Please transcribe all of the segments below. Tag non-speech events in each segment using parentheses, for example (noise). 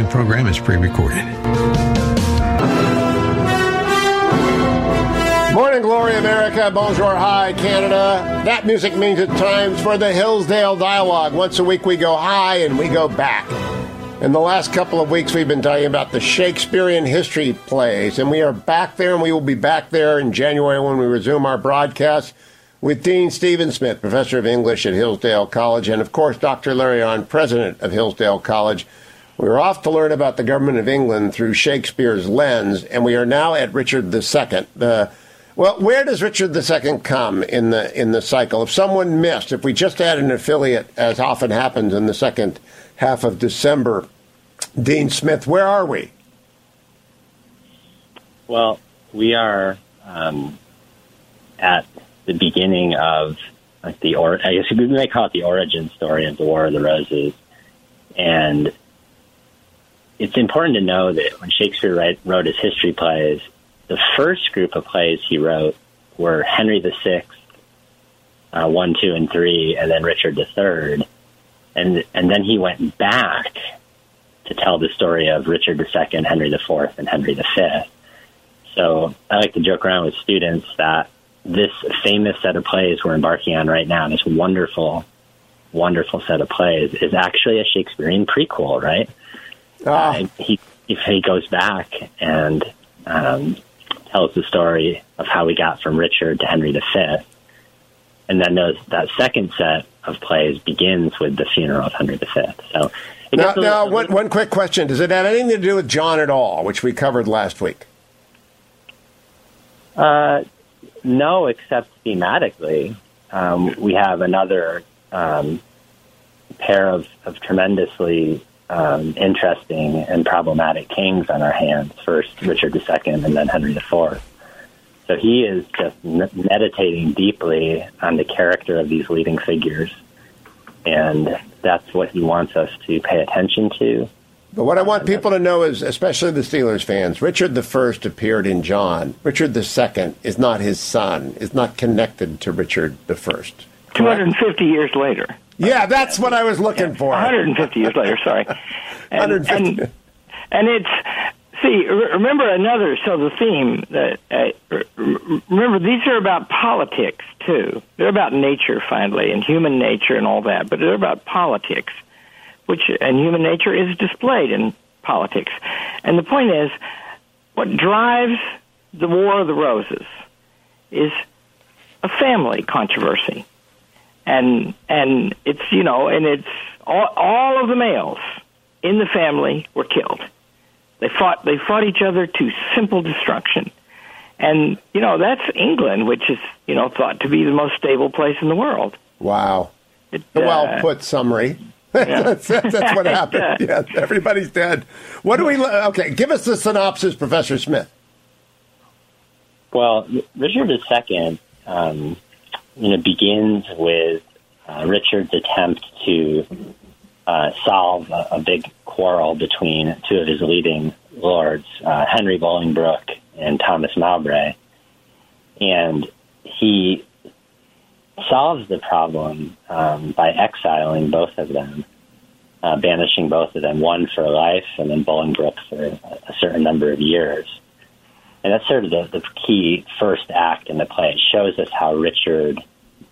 following program is pre recorded. Morning, Glory America. Bonjour, hi, Canada. That music means it's time for the Hillsdale Dialogue. Once a week we go high and we go back. In the last couple of weeks, we've been talking about the Shakespearean history plays, and we are back there, and we will be back there in January when we resume our broadcast with Dean Stephen Smith, professor of English at Hillsdale College, and of course, Dr. Larry Arnn, president of Hillsdale College. We're off to learn about the government of England through Shakespeare's lens, and we are now at Richard II. The well, where does Richard II come in the in the cycle? If someone missed, if we just had an affiliate, as often happens in the second half of December, Dean Smith, where are we? Well, we are um, at the beginning of like the or I guess we may call it the origin story of the War of the Roses, and it's important to know that when Shakespeare write, wrote his history plays, the first group of plays he wrote were Henry VI, uh, one, two, and three, and then Richard III, and and then he went back to tell the story of Richard II, Henry IV, and Henry V. So I like to joke around with students that this famous set of plays we're embarking on right now, this wonderful, wonderful set of plays, is actually a Shakespearean prequel, right? Ah. Uh, he he goes back and um, tells the story of how we got from Richard to Henry V, and then those, that second set of plays begins with the funeral of Henry V. So. Now, now one, one quick question. Does it have anything to do with John at all, which we covered last week? Uh, no, except thematically. Um, we have another um, pair of, of tremendously um, interesting and problematic kings on our hands. First, Richard II, and then Henry IV. So he is just meditating deeply on the character of these leading figures, and that's what he wants us to pay attention to. But what I want people to know is, especially the Steelers fans, Richard I appeared in John. Richard II is not his son, is not connected to Richard First. 250 years later. Yeah, that's what I was looking for. 150 years later, sorry. (laughs) And, 150. And, and it's see, remember another. So the theme that uh, remember these are about politics too. They're about nature, finally, and human nature and all that. But they're about politics which and human nature is displayed in politics. And the point is, what drives the War of the Roses is a family controversy, and and it's you know, and it's all, all of the males in the family were killed. They fought they fought each other to simple destruction. And you know that's England, which is you know thought to be the most stable place in the world. Wow, it, uh, well put summary. (laughs) that's, that's, that's, what happened. (laughs) Yeah, everybody's dead. What do we? Okay, give us the synopsis, Professor Smith. Well, Richard II, um, you know, begins with uh, Richard's attempt to uh, solve a, a, big quarrel between two of his leading lords, uh, Henry Bolingbroke and Thomas Mowbray, and he solves the problem um, by exiling both of them, uh, banishing both of them, one for life and then Bolingbroke for a certain number of years. And that's sort of the, the key first act in the play. It shows us how Richard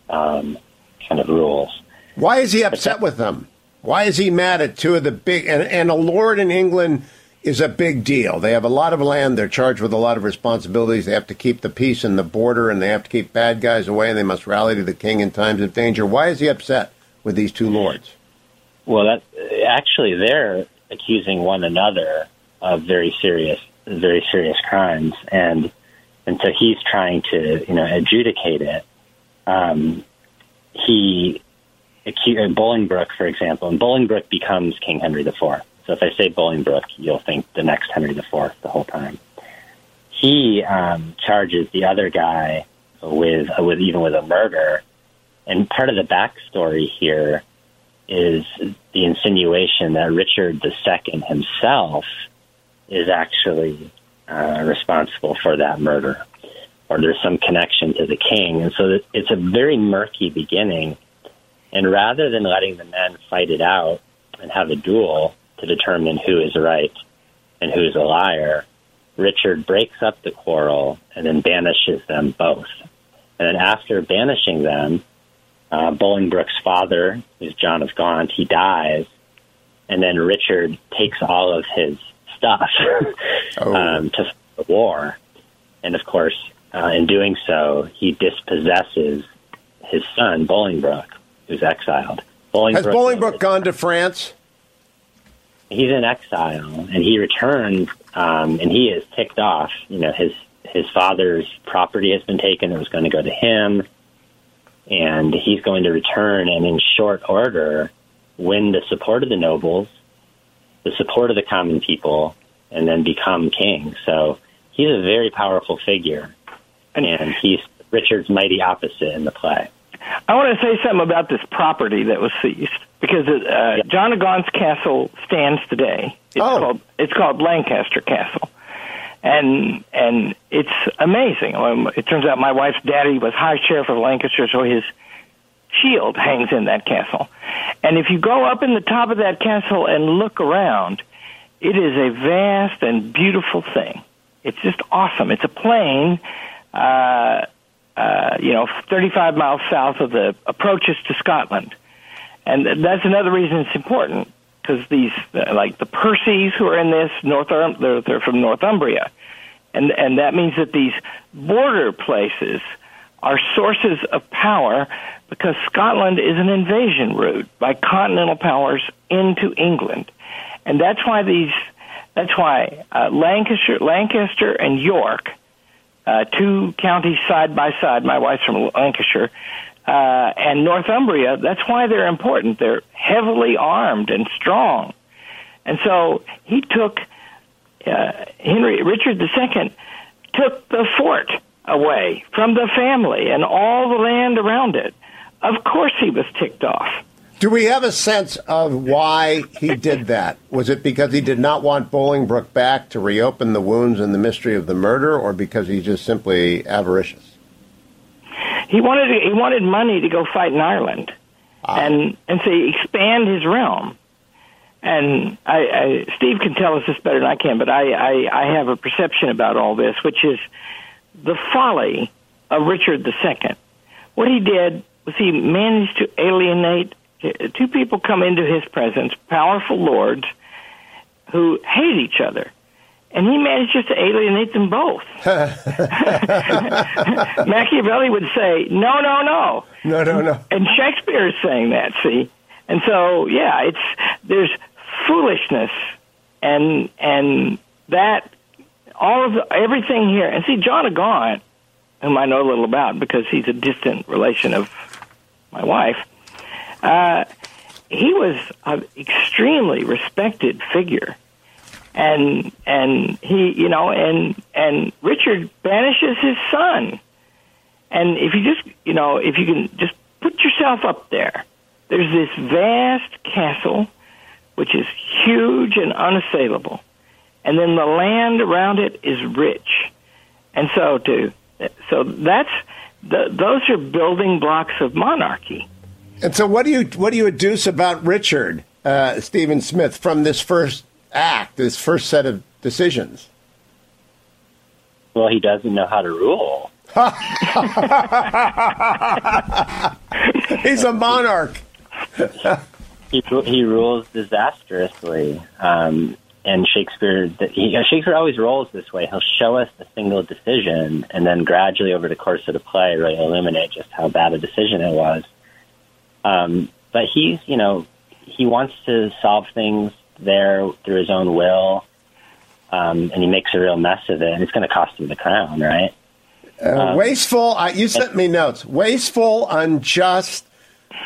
um, kind of rules. Why is he upset that, with them? Why is he mad at two of the big and, and a lord in England – is a big deal. They have a lot of land. They're charged with a lot of responsibilities. They have to keep the peace and the border, and they have to keep bad guys away, and they must rally to the king in times of danger. Why is he upset with these two lords? Well, that actually they're accusing one another of very serious, very serious crimes, and and so he's trying to you know adjudicate it. Um, he accused Bolingbroke, for example, and Bolingbroke becomes King Henry IV so if I say Bolingbroke, you'll think the next Henry IV the whole time. He um, charges the other guy with uh, with even with a murder, and part of the backstory here is the insinuation that Richard II himself is actually uh, responsible for that murder, or there's some connection to the king, and so it's a very murky beginning. And rather than letting the men fight it out and have a duel, to determine who is right and who is a liar, Richard breaks up the quarrel and then banishes them both. And then after banishing them, uh, Bolingbroke's father, who's John of Gaunt, he dies, and then Richard takes all of his stuff (laughs) oh. um, to the war, and of course, uh, in doing so, he dispossesses his son Bolingbroke, who's exiled. Bolingbroke Has Bolingbroke gone to France? He's in exile, and he returned, um, and he is ticked off. You know, his his father's property has been taken; it was going to go to him, and he's going to return and, in short order, win the support of the nobles, the support of the common people, and then become king. So he's a very powerful figure, and he's Richard's mighty opposite in the play. I want to say something about this property that was seized because uh, John of Gaunt's castle stands today. It's oh. called it's called Lancaster Castle, and and it's amazing. Um, it turns out my wife's daddy was High Sheriff of Lancaster, so his shield hangs in that castle. And if you go up in the top of that castle and look around, it is a vast and beautiful thing. It's just awesome. It's a plain. Uh, uh, you know, 35 miles south of the approaches to Scotland. And that's another reason it's important because these, uh, like the Percys who are in this, North, they're, they're from Northumbria. And, and that means that these border places are sources of power because Scotland is an invasion route by continental powers into England. And that's why these, that's why uh, Lancaster, Lancaster and York uh, two counties side by side. My wife's from Lancashire. Uh, and Northumbria, that's why they're important. They're heavily armed and strong. And so he took, uh, Henry, Richard II took the fort away from the family and all the land around it. Of course he was ticked off. Do we have a sense of why he did that? Was it because he did not want Bolingbroke back to reopen the wounds and the mystery of the murder, or because he's just simply avaricious? He wanted he wanted money to go fight in Ireland, ah. and and to expand his realm. And I, I, Steve can tell us this better than I can, but I, I, I have a perception about all this, which is the folly of Richard II. What he did was he managed to alienate two people come into his presence, powerful lords, who hate each other. And he manages to alienate them both. (laughs) (laughs) Machiavelli would say, no, no, no. No, no, no. And Shakespeare is saying that, see? And so, yeah, it's, there's foolishness and, and that, all of the, everything here. And see, John of Gaunt, whom I know a little about because he's a distant relation of my wife, uh, he was an extremely respected figure, and and he, you know, and and Richard banishes his son, and if you just, you know, if you can just put yourself up there, there's this vast castle, which is huge and unassailable, and then the land around it is rich, and so to, so that's the, those are building blocks of monarchy and so, what do you what do you adduce about Richard uh, Stephen Smith from this first act, this first set of decisions? Well, he doesn't know how to rule. (laughs) He's a monarch. (laughs) he he rules disastrously, um, and Shakespeare he, Shakespeare always rolls this way. He'll show us a single decision, and then gradually over the course of the play, really illuminate just how bad a decision it was. Um, but he's, you know, he wants to solve things there through his own will, um, and he makes a real mess of it, and it's going to cost him the crown, right? Uh, um, wasteful. Uh, you sent me notes. Wasteful, unjust,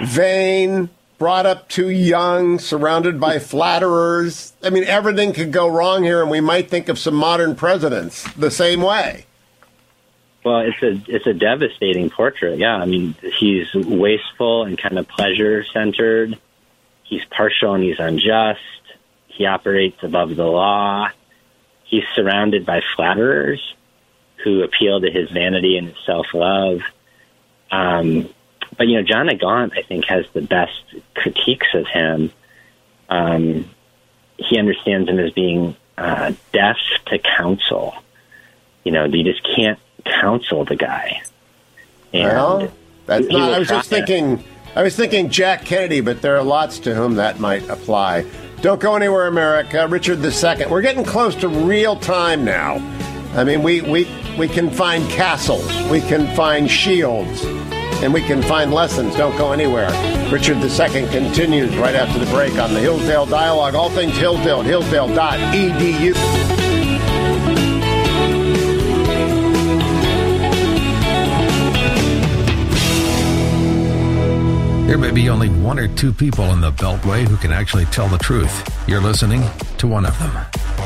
vain, brought up too young, surrounded by flatterers. I mean, everything could go wrong here, and we might think of some modern presidents the same way. Well, it's a it's a devastating portrait. Yeah, I mean, he's wasteful and kind of pleasure centered. He's partial and he's unjust. He operates above the law. He's surrounded by flatterers who appeal to his vanity and his self love. Um, but you know, John Gaunt, I think, has the best critiques of him. Um, he understands him as being uh, deaf to counsel. You know, you just can't counsel the guy. And well, that's not, I was just thinking. I was thinking Jack Kennedy, but there are lots to whom that might apply. Don't go anywhere, America. Richard II. We're getting close to real time now. I mean, we, we, we can find castles, we can find shields, and we can find lessons. Don't go anywhere. Richard II continues right after the break on the Hillsdale Dialogue. All things Hillsdale, hillsdale.edu. There may be only one or two people in the Beltway who can actually tell the truth. You're listening to one of them.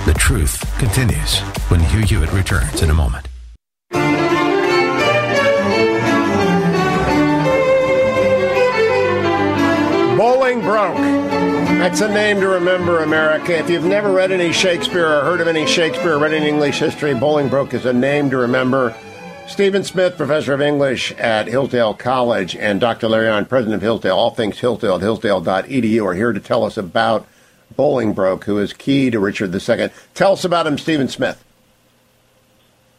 The truth continues when Hugh Hewitt returns in a moment. Bolingbroke. That's a name to remember, America. If you've never read any Shakespeare or heard of any Shakespeare or read any English history, Bolingbroke is a name to remember. Stephen Smith, professor of English at Hillsdale College, and Dr. Larry Arnn, president of Hillsdale, all things Hillsdale at hillsdale.edu, are here to tell us about Bolingbroke, who is key to Richard II. Tell us about him, Stephen Smith.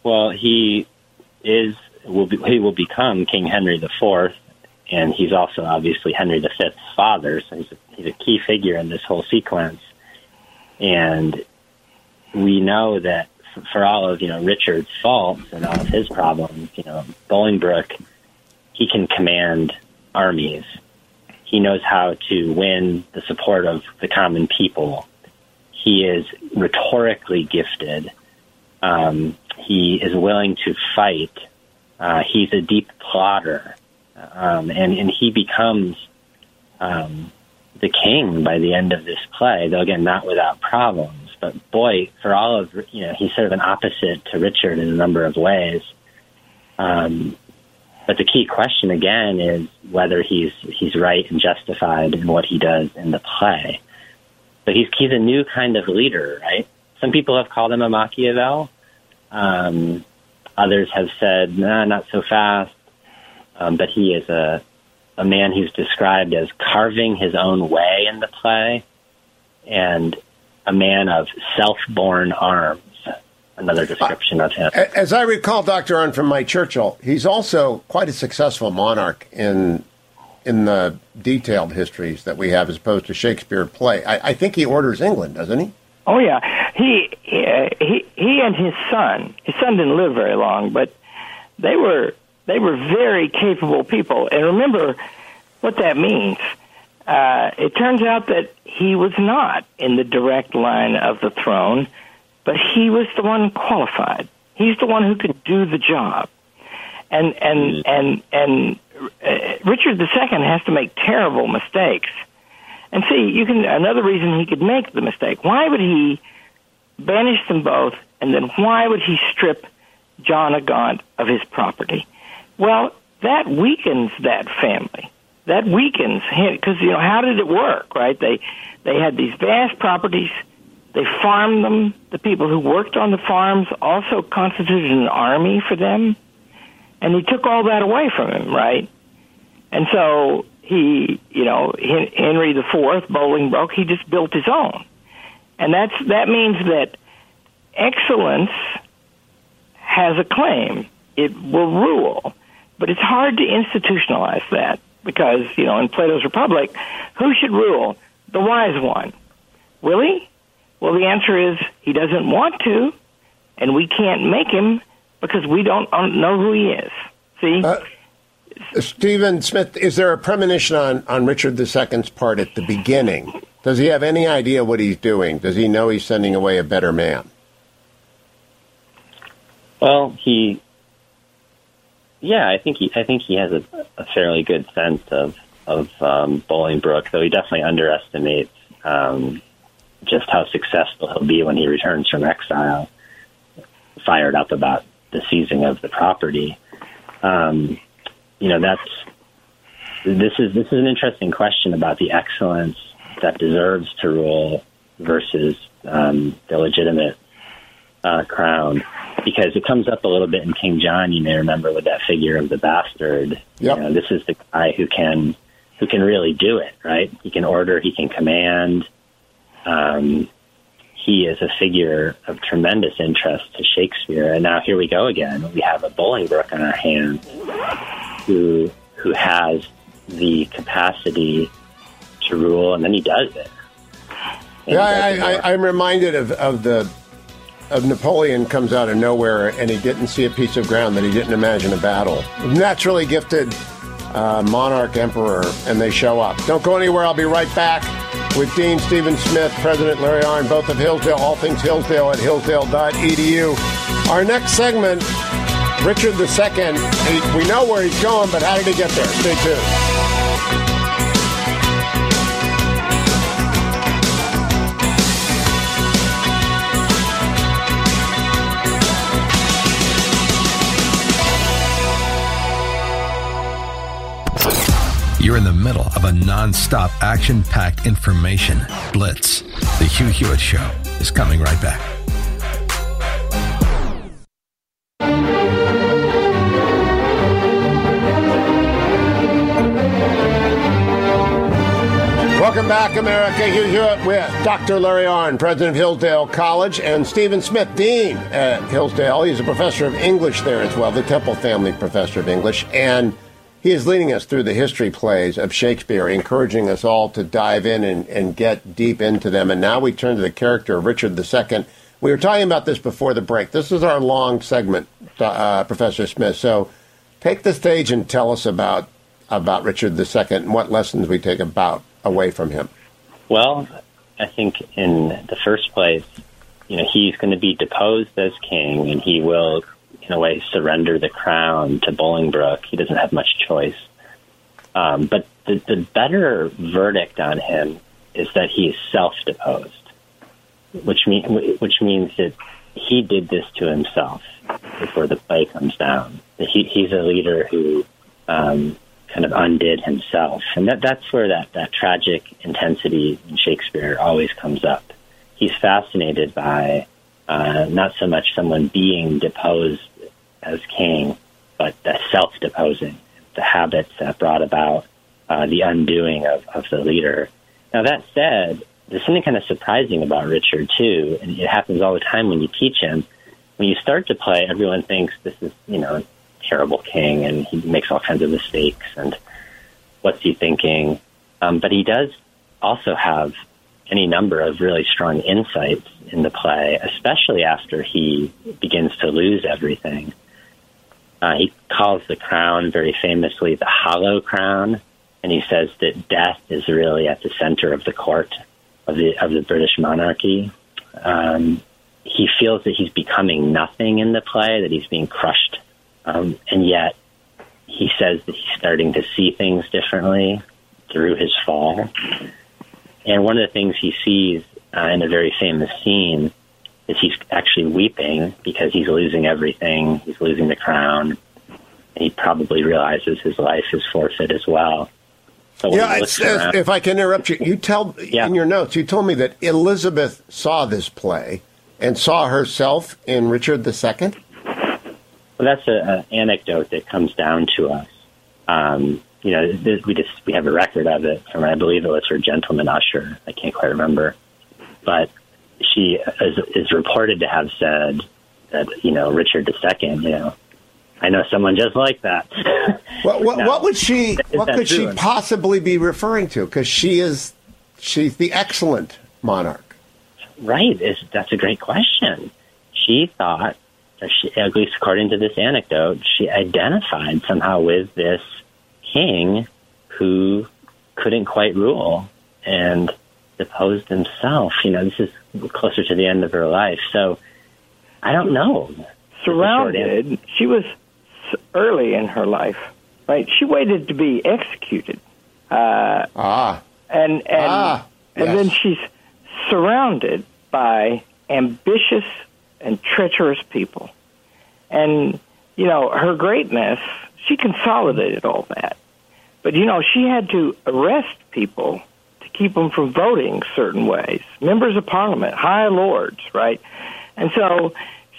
Well, he is will be, he will become King Henry IV, and he's also obviously Henry V's father, so he's a, he's a key figure in this whole sequence. And we know that for all of you know Richard's faults and all of his problems, you know Bolingbroke, he can command armies. He knows how to win the support of the common people. He is rhetorically gifted. Um, he is willing to fight. Uh, he's a deep plotter, um, and and he becomes um, the king by the end of this play. Though again, not without problems. But boy, for all of you know, he's sort of an opposite to Richard in a number of ways. Um, but the key question again is whether he's he's right and justified in what he does in the play. So he's he's a new kind of leader, right? Some people have called him a Machiavel. Um, others have said, nah, not so fast. Um, but he is a a man who's described as carving his own way in the play, and a man of self-born arms. Another description of him. As I recall, Dr. Arnn from my Churchill, he's also quite a successful monarch in in the detailed histories that we have, as opposed to Shakespeare play. I, I think he orders England, doesn't he? Oh yeah, he he he and his son. His son didn't live very long, but they were they were very capable people. And remember what that means. Uh, it turns out that he was not in the direct line of the throne, but he was the one qualified. He's the one who could do the job. And and and and uh, Richard II has to make terrible mistakes. And see, you can another reason he could make the mistake. Why would he banish them both, and then why would he strip John of Gaunt of his property? Well, that weakens that family. That weakens because you know how did it work right? They they had these vast properties. They farmed them. The people who worked on the farms also constituted an army for them. And he took all that away from him right? And so he you know henry the fourth bolingbroke he just built his own. And that's that means that excellence has a claim. It will rule but it's hard to institutionalize that because, you know, in Plato's Republic, who should rule? The wise one. Will he? Well, the answer is he doesn't want to, and we can't make him because we don't know who he is. See? Uh, Stephen Smith, is there a premonition on, on Richard II's part at the beginning? Does he have any idea what he's doing? Does he know he's sending away a better man? Well, he yeah, I think he I think he has a, a fairly good sense of of um, Bolingbroke, though he definitely underestimates um, just how successful he'll be when he returns from exile. Fired up about the seizing of the property. Um, you know, that's this is this is an interesting question about the excellence that deserves to rule versus um, the legitimate uh, crown because it comes up a little bit in King John. You may remember with that figure of the bastard. Yep. You know, this is the guy who can who can really do it. Right? He can order. He can command. Um, he is a figure of tremendous interest to Shakespeare. And now here we go again. We have a Bolingbroke on our hands who who has the capacity to rule, and then he does it. And yeah, I, I, I'm reminded of, of the of Napoleon comes out of nowhere, and he didn't see a piece of ground that he didn't imagine a battle. Naturally gifted uh, monarch emperor, and they show up. Don't go anywhere. I'll be right back with Dean Stephen Smith, President Larry Arnn, both of Hillsdale, all things Hillsdale at hillsdale.edu. Our next segment, Richard II. We know where he's going, but how did he get there? Stay tuned. You're in the middle of a non-stop action-packed information blitz. The Hugh Hewitt Show is coming right back. Welcome back, America. Hugh Hewitt with Dr. Larry Arnn, president of Hillsdale College, and Stephen Smith, dean at Hillsdale. He's a professor of English there as well, the Temple family professor of English, and he is leading us through the history plays of Shakespeare, encouraging us all to dive in and, and get deep into them. And now we turn to the character of Richard II. We were talking about this before the break. This is our long segment, uh, Professor Smith. So take the stage and tell us about about Richard II and what lessons we take about away from him. Well, I think in the first place, you know, he's going to be deposed as king, and he will in a way, surrender the crown to Bolingbroke. He doesn't have much choice. Um, but the, the better verdict on him is that he is self-deposed, which, mean, which means that he did this to himself before the play comes down. He, he's a leader who um, kind of undid himself, and that, that's where that, that tragic intensity in Shakespeare always comes up. He's fascinated by uh, not so much someone being deposed as king, but the self-deposing, the habits that brought about uh, the undoing of, of the leader. Now that said, there's something kind of surprising about Richard too, and it happens all the time when you teach him. When you start to play, everyone thinks this is, you know, a terrible king, and he makes all kinds of mistakes, and what's he thinking? Um, but he does also have any number of really strong insights in the play, especially after he begins to lose everything. Uh, he calls the crown very famously the hollow crown, and he says that death is really at the center of the court of the of the British monarchy. Um, he feels that he's becoming nothing in the play, that he's being crushed, um, and yet he says that he's starting to see things differently through his fall. And one of the things he sees uh, in a very famous scene is he's actually weeping because he's losing everything. He's losing the crown. And he probably realizes his life is forfeit as well. So yeah, around, if I can interrupt you, you tell yeah. in your notes you told me that Elizabeth saw this play and saw herself in Richard II. Well, that's an anecdote that comes down to us. Um, you know, this, we just we have a record of it from I believe it was her gentleman usher. I can't quite remember, but she is, is reported to have said that you know Richard II, you know, I know someone just like that. (laughs) what, what, now, what would she? (laughs) What could she possibly be referring to? Because she is she's the excellent monarch. Right. Is that's a great question. She thought, she, at least according to this anecdote, she identified somehow with this king who couldn't quite rule and deposed himself. You know, this is closer to the end of her life. So I don't know. Surrounded, she was early in her life, right? She waited to be executed. Uh, ah. And and ah, and then she's surrounded by ambitious and treacherous people. And you know, her greatness, she consolidated all that. But you know, she had to arrest people keep them from voting certain ways. Members of Parliament, high lords, right? And so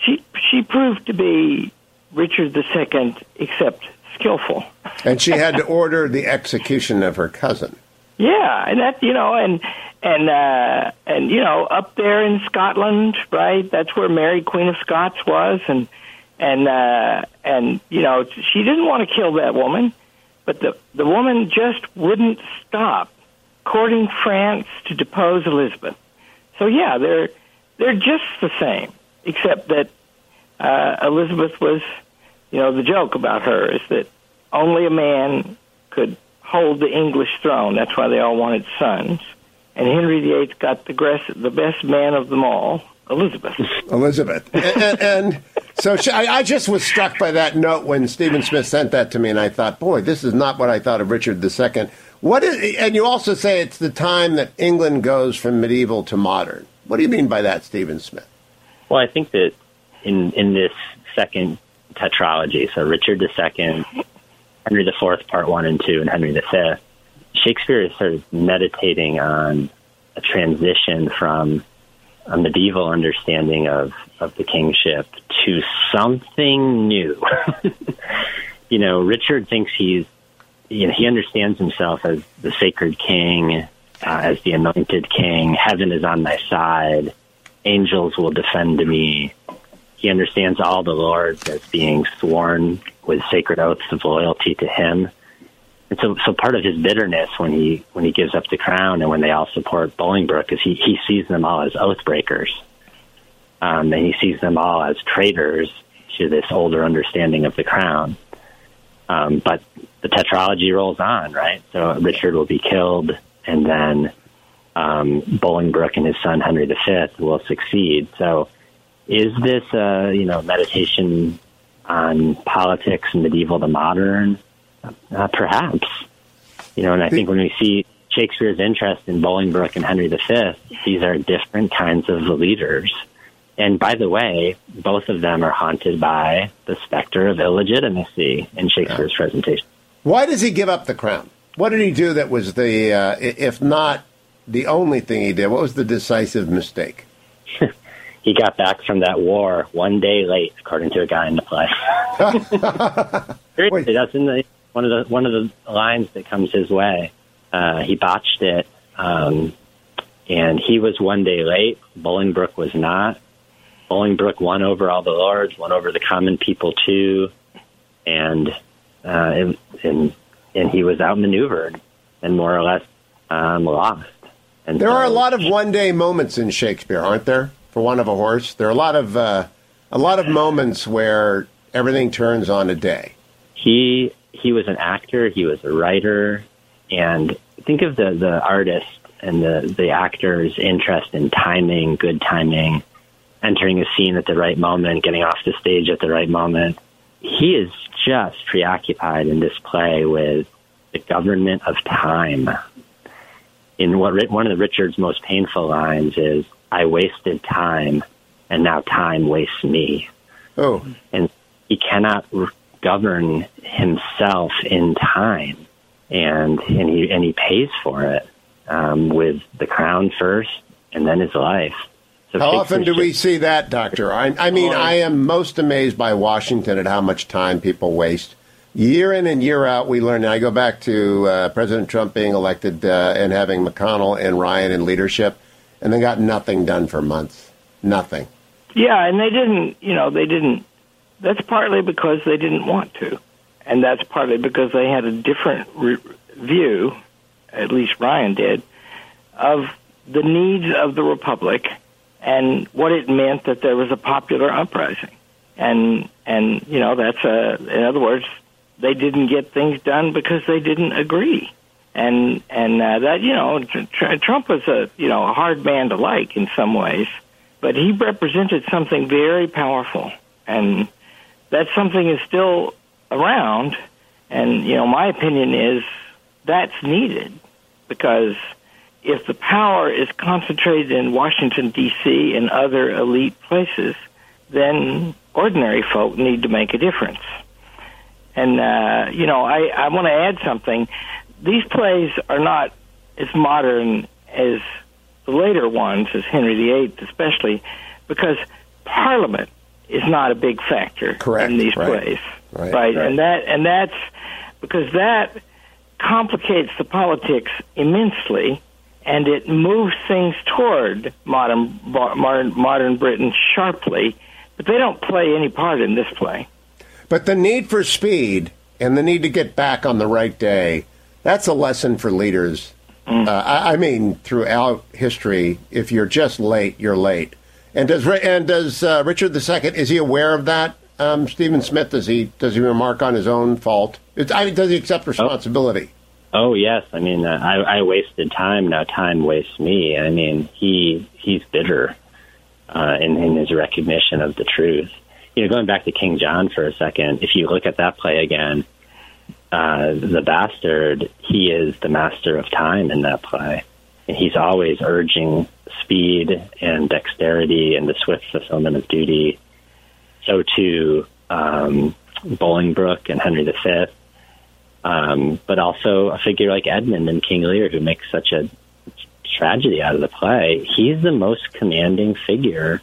she she proved to be Richard II, except skillful. and she had to (laughs) order the execution of her cousin. Yeah, and that you know, and and uh, and you know, up there in Scotland, right? That's where Mary, Queen of Scots, was, and and uh, and you know, she didn't want to kill that woman, but the the woman just wouldn't stop courting France to depose Elizabeth. So yeah, they're they're just the same, except that uh, Elizabeth was, you know, the joke about her is that only a man could hold the English throne. That's why they all wanted sons. And Henry VIII got the, best, the best man of them all, Elizabeth. (laughs) Elizabeth. and, and, so she, I, I, just was struck by that note when Stephen Smith sent that to me, and I thought, boy, this is not what I thought of Richard II. What is, and you also say it's the time that England goes from medieval to modern. What do you mean by that, Stephen Smith? Well, I think that in in this second tetralogy, so Richard II, Henry IV, Part One and Two, and Henry V, Shakespeare is sort of meditating on a transition from a medieval understanding of, of the kingship to something new. (laughs) you know, Richard thinks he's, you know, he understands himself as the sacred king, uh, as the anointed king. Heaven is on my side. Angels will defend me. He understands all the lords as being sworn with sacred oaths of loyalty to him. And so, so part of his bitterness when he when he gives up the crown and when they all support Bolingbroke is he, he sees them all as oath breakers, um, and he sees them all as traitors to this older understanding of the crown. Um, but the tetralogy rolls on, right? So Richard will be killed, and then um, Bolingbroke and his son Henry V will succeed. So, is this a you know meditation on politics, medieval to modern? Uh, perhaps. You know, and I think when we see Shakespeare's interest in Bolingbroke and Henry V, these are different kinds of leaders. And by the way, both of them are haunted by the specter of illegitimacy in Shakespeare's yeah. presentation. Why does he give up the crown? What did he do that was the, uh, if not the only thing he did, what was the decisive mistake? (laughs) (laughs) he got back from that war one day late, according to a guy in the play. (laughs) Seriously, that's in the one of the one of the lines that comes his way. Uh, he botched it, um, and he was one day late. Bolingbroke was not. Bolingbroke won over all the lords, won over the common people too, and uh, and and he was outmaneuvered and more or less um, lost. And there so, are a lot of one day moments in Shakespeare, aren't there? For one of a horse, there are a lot of uh, a lot of moments where everything turns on a day. He he was an actor, he was a writer, and think of the the artist and the the actor's interest in timing, good timing, entering a scene at the right moment, getting off the stage at the right moment. He is just preoccupied in this play with the government of time. In what one of the Richard's most painful lines is, "I wasted time, and now time wastes me." Oh, and he cannot govern himself in time, and and he and he pays for it um, with the crown first, and then his life. So how often do we see that, Doctor? I, I mean, I am most amazed by Washington at how much time people waste. Year in and year out, we learn. And I go back to uh, President Trump being elected uh, and having McConnell and Ryan in leadership, and they got nothing done for months. Nothing. Yeah, and they didn't. You know, they didn't that's partly because they didn't want to, and that's partly because they had a different re- view, at least Ryan did, of the needs of the republic and what it meant that there was a popular uprising. And and you know that's a in other words they didn't get things done because they didn't agree. And and uh, that you know tr- Trump was a you know a hard man to like in some ways, but he represented something very powerful and that something is still around. And, you know, my opinion is that's needed because if the power is concentrated in Washington, D.C. and other elite places, then ordinary folk need to make a difference. And, uh, you know, I, I want to add something. These plays are not as modern as the later ones, as Henry VIII especially, because Parliament is not a big factor Correct. in these right. plays, right. right? And that and that's because that complicates the politics immensely, and it moves things toward modern modern modern Britain sharply. But they don't play any part in this play. But the need for speed and the need to get back on the right day, that's a lesson for leaders. Mm. Uh, I, I, mean, throughout history, if you're just late, you're late. And does and does uh, Richard II is he aware of that? Um, Stephen Smith does he does he remark on his own fault? I mean, does he accept oh. responsibility? Oh, yes, I mean, uh, I, I wasted time. Now time wastes me. I mean, he he's bitter uh, in, in his recognition of the truth you know, going back to King John for a second, if you look at that play again, uh, the bastard, he is the master of time in that play. And he's always urging speed and dexterity and the swift fulfillment of duty. So too, um, Bolingbroke and Henry V, um, but also a figure like Edmund and King Lear, who makes such a tragedy out of the play. He's the most commanding figure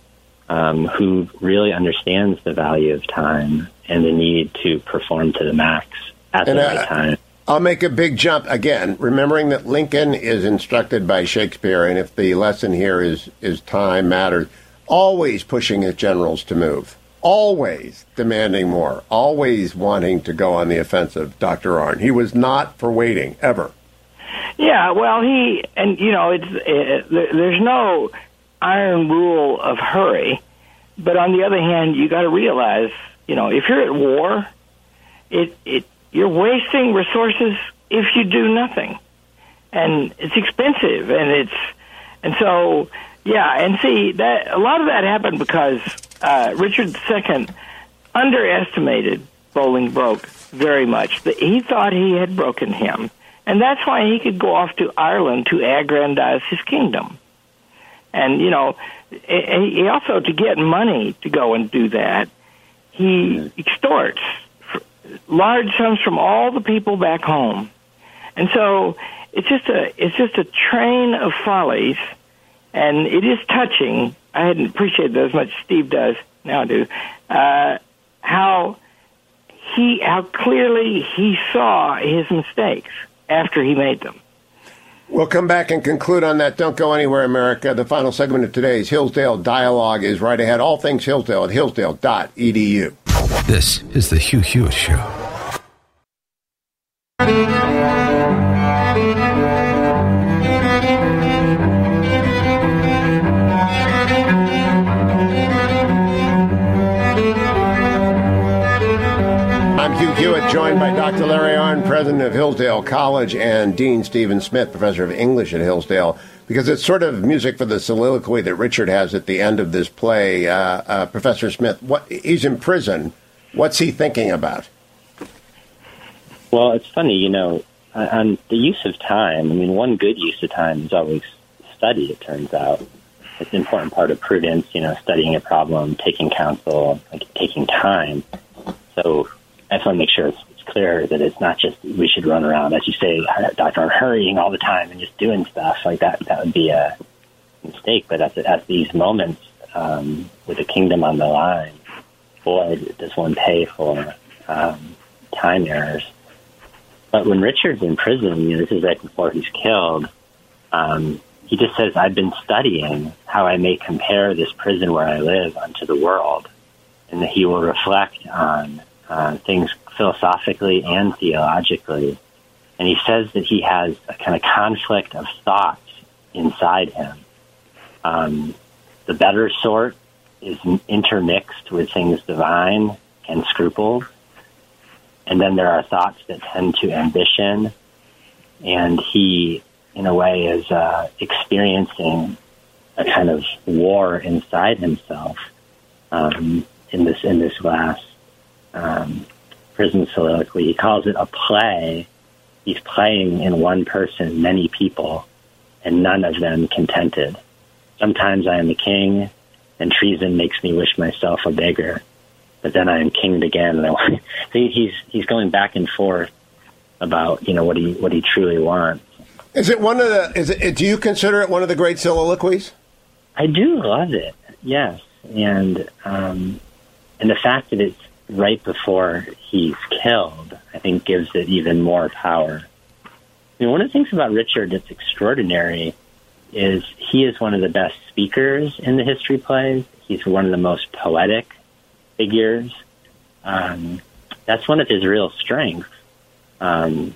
um, who really understands the value of time and the need to perform to the max at and the right time. I'll make a big jump again, remembering that Lincoln is instructed by Shakespeare, and if the lesson here is is time matters, always pushing his generals to move, always demanding more, always wanting to go on the offensive. Doctor Arnn. he was not for waiting ever. Yeah, well, he and you know, it's uh, it, there's no iron rule of hurry. But on the other hand, you got to realize, you know, if you're at war, it it you're wasting resources if you do nothing, and it's expensive, and it's and so yeah, and see that a lot of that happened because uh, Richard II underestimated Bolingbroke very much. He thought he had broken him, and that's why he could go off to Ireland to aggrandize his kingdom. And, you know, he also, to get money to go and do that, he extorts large sums from all the people back home. And so it's just a, it's just a train of follies and it is touching. I hadn't appreciated it as much as Steve does. Now I do. Uh, how he, how clearly he saw his mistakes after he made them. We'll come back and conclude on that. Don't go anywhere, America. The final segment of today's Hillsdale Dialogue is right ahead. All things Hillsdale at hillsdale.edu. This is the Hugh Hewitt Show. Joined by Dr. Larry Arnn, president of Hillsdale College, and Dean Stephen Smith, professor of English at Hillsdale, because it's sort of music for the soliloquy that Richard has at the end of this play. Uh, uh, professor Smith, what, he's in prison. What's he thinking about? Well, it's funny, you know, on the use of time. I mean, one good use of time is always study. It turns out it's an important part of prudence. You know, studying a problem, taking counsel, like taking time. So I just want to make sure it's, it's clear that it's not just we should run around, as you say, Doctor, hurrying all the time and just doing stuff like that. That would be a mistake. But at, at these moments, um, with the kingdom on the line, boy, does one pay for um, time errors. But when Richard's in prison, you know, this is right before he's killed. Um, he just says, "I've been studying how I may compare this prison where I live unto the world," and that he will reflect on uh, things philosophically and theologically. And he says that he has a kind of conflict of thoughts inside him. Um, the better sort is intermixed with things divine and scruples. And then there are thoughts that tend to ambition. And he, in a way, is uh, experiencing a kind of war inside himself um, in this in this last um, prison soliloquy. He calls it a play. He's playing in one person many people, and none of them contented. Sometimes I am the king, and treason makes me wish myself a beggar. But then I am kinged again, (laughs) and I he's he's going back and forth about you know what he what he truly wants. Is it one of the? Is it? Do you consider it one of the great soliloquies? I do love it. Yes, and um, and the fact that it's right before he's killed, I think gives it even more power. you know, one of the things about Richard that's extraordinary is he is one of the best speakers in the history plays. He's one of the most poetic figures. Um, that's one of his real strengths. Um,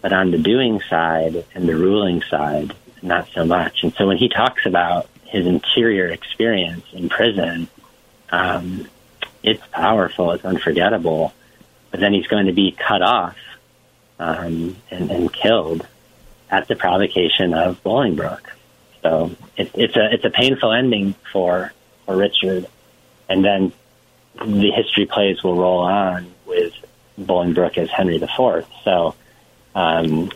but on the doing side and the ruling side, not so much. And so when he talks about his interior experience in prison, um, it's powerful, it's unforgettable. But then he's going to be cut off um, and, and killed at the provocation of Bolingbroke. So it, it's a it's a painful ending for for Richard, and then the history plays will roll on with Bolingbroke as Henry IV. So um,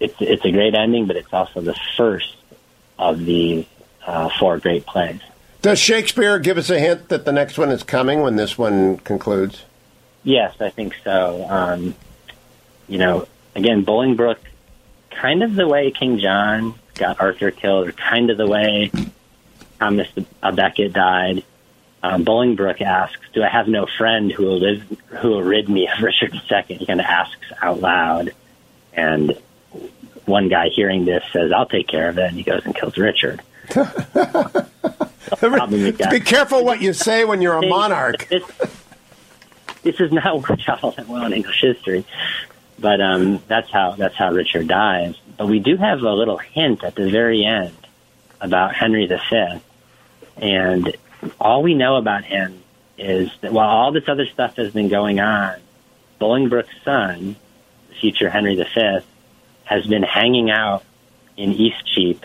it's it's a great ending, but it's also the first of the uh, four great plays. Does Shakespeare give us a hint that the next one is coming when this one concludes? Yes, I think so. Um, you know, again, Bolingbroke, kind of the way King John got Arthur killed, or kind of the way Thomas uh, Becket died. Um, Bolingbroke asks, "Do I have no friend who will live, who will rid me of (laughs) Richard II?" He kind of asks out loud, and one guy hearing this says, "I'll take care of it," and he goes and kills Richard. Be careful what you say when you're a monarch. This, this has not worked out all that well in English history, but um, that's how that's how Richard dies. But we do have a little hint at the very end about Henry V, and all we know about him is that while all this other stuff has been going on, Bolingbroke's son, future Henry V, has been hanging out in Eastcheap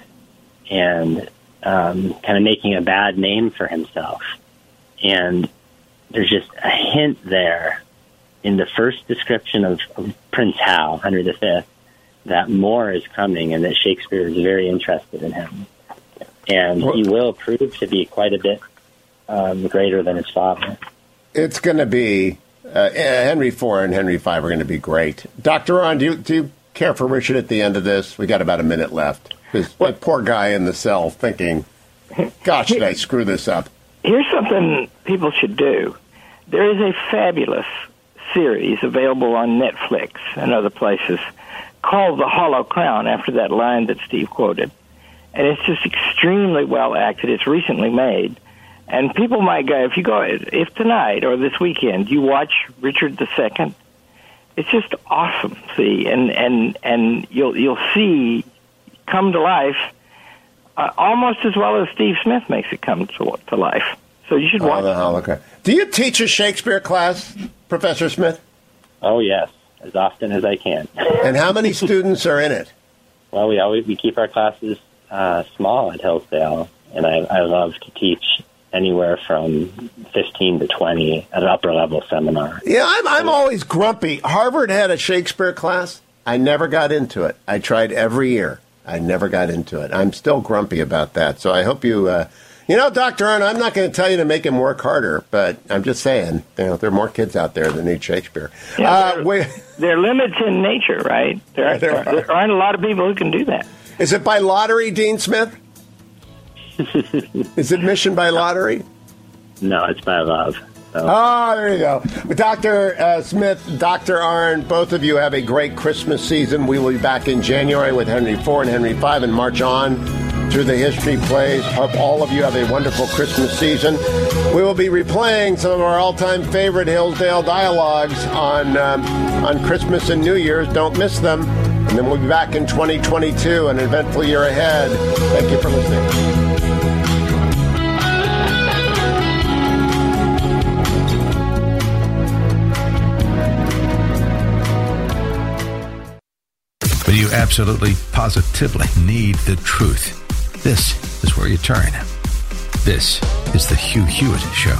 and um, kind of making a bad name for himself. And there's just a hint there in the first description of, of Prince Hal, Henry V, that more is coming and that Shakespeare is very interested in him. And he will prove to be quite a bit um, greater than his father. It's going to be uh, Henry IV and Henry V are going to be great. Dr. Arnn, do you, do you care for Richard at the end of this? We got about a minute left. That poor guy in the cell thinking, gosh, did I screw this up? Here's something people should do. There is a fabulous series available on Netflix and other places called The Hollow Crown, after that line that Steve quoted. And it's just extremely well acted. It's recently made. And people might go, if you go, if tonight or this weekend you watch Richard II, it's just awesome. See, and and and you'll you'll see come to life uh, almost as well as Steve Smith makes it come to, to life. So you should oh, watch. Oh, okay. Do you teach a Shakespeare class, Professor Smith? Oh yes, as often as I can. (laughs) and how many students are in it? Well, we always we keep our classes uh, small at Hillsdale, and I, I love to teach anywhere from 15 to 20 at an upper level seminar. Yeah, I'm, I'm always grumpy. Harvard had a Shakespeare class. I never got into it. I tried every year. I never got into it. I'm still grumpy about that. So I hope you, uh, you know, Dr. Arnn, I'm not going to tell you to make him work harder, but I'm just saying, you know, there are more kids out there that need Shakespeare. Yeah, uh, there, there are limits in nature, right? There, (laughs) are, there, there aren't a lot of people who can do that. Is it by lottery, Dean Smith? (laughs) Is admission by lottery? No, it's by love. So. Oh, there you go. Dr. Uh, Smith, Dr. Arnn, both of you have a great Christmas season. We will be back in January with Henry IV and Henry V and march on through the history plays. Hope all of you have a wonderful Christmas season. We will be replaying some of our all-time favorite Hillsdale dialogues on um, on Christmas and New Year's. Don't miss them. And then we'll be back in 2022, an eventful year ahead. Thank you for listening. But you absolutely, positively need the truth. This is where you turn. This is the Hugh Hewitt Show.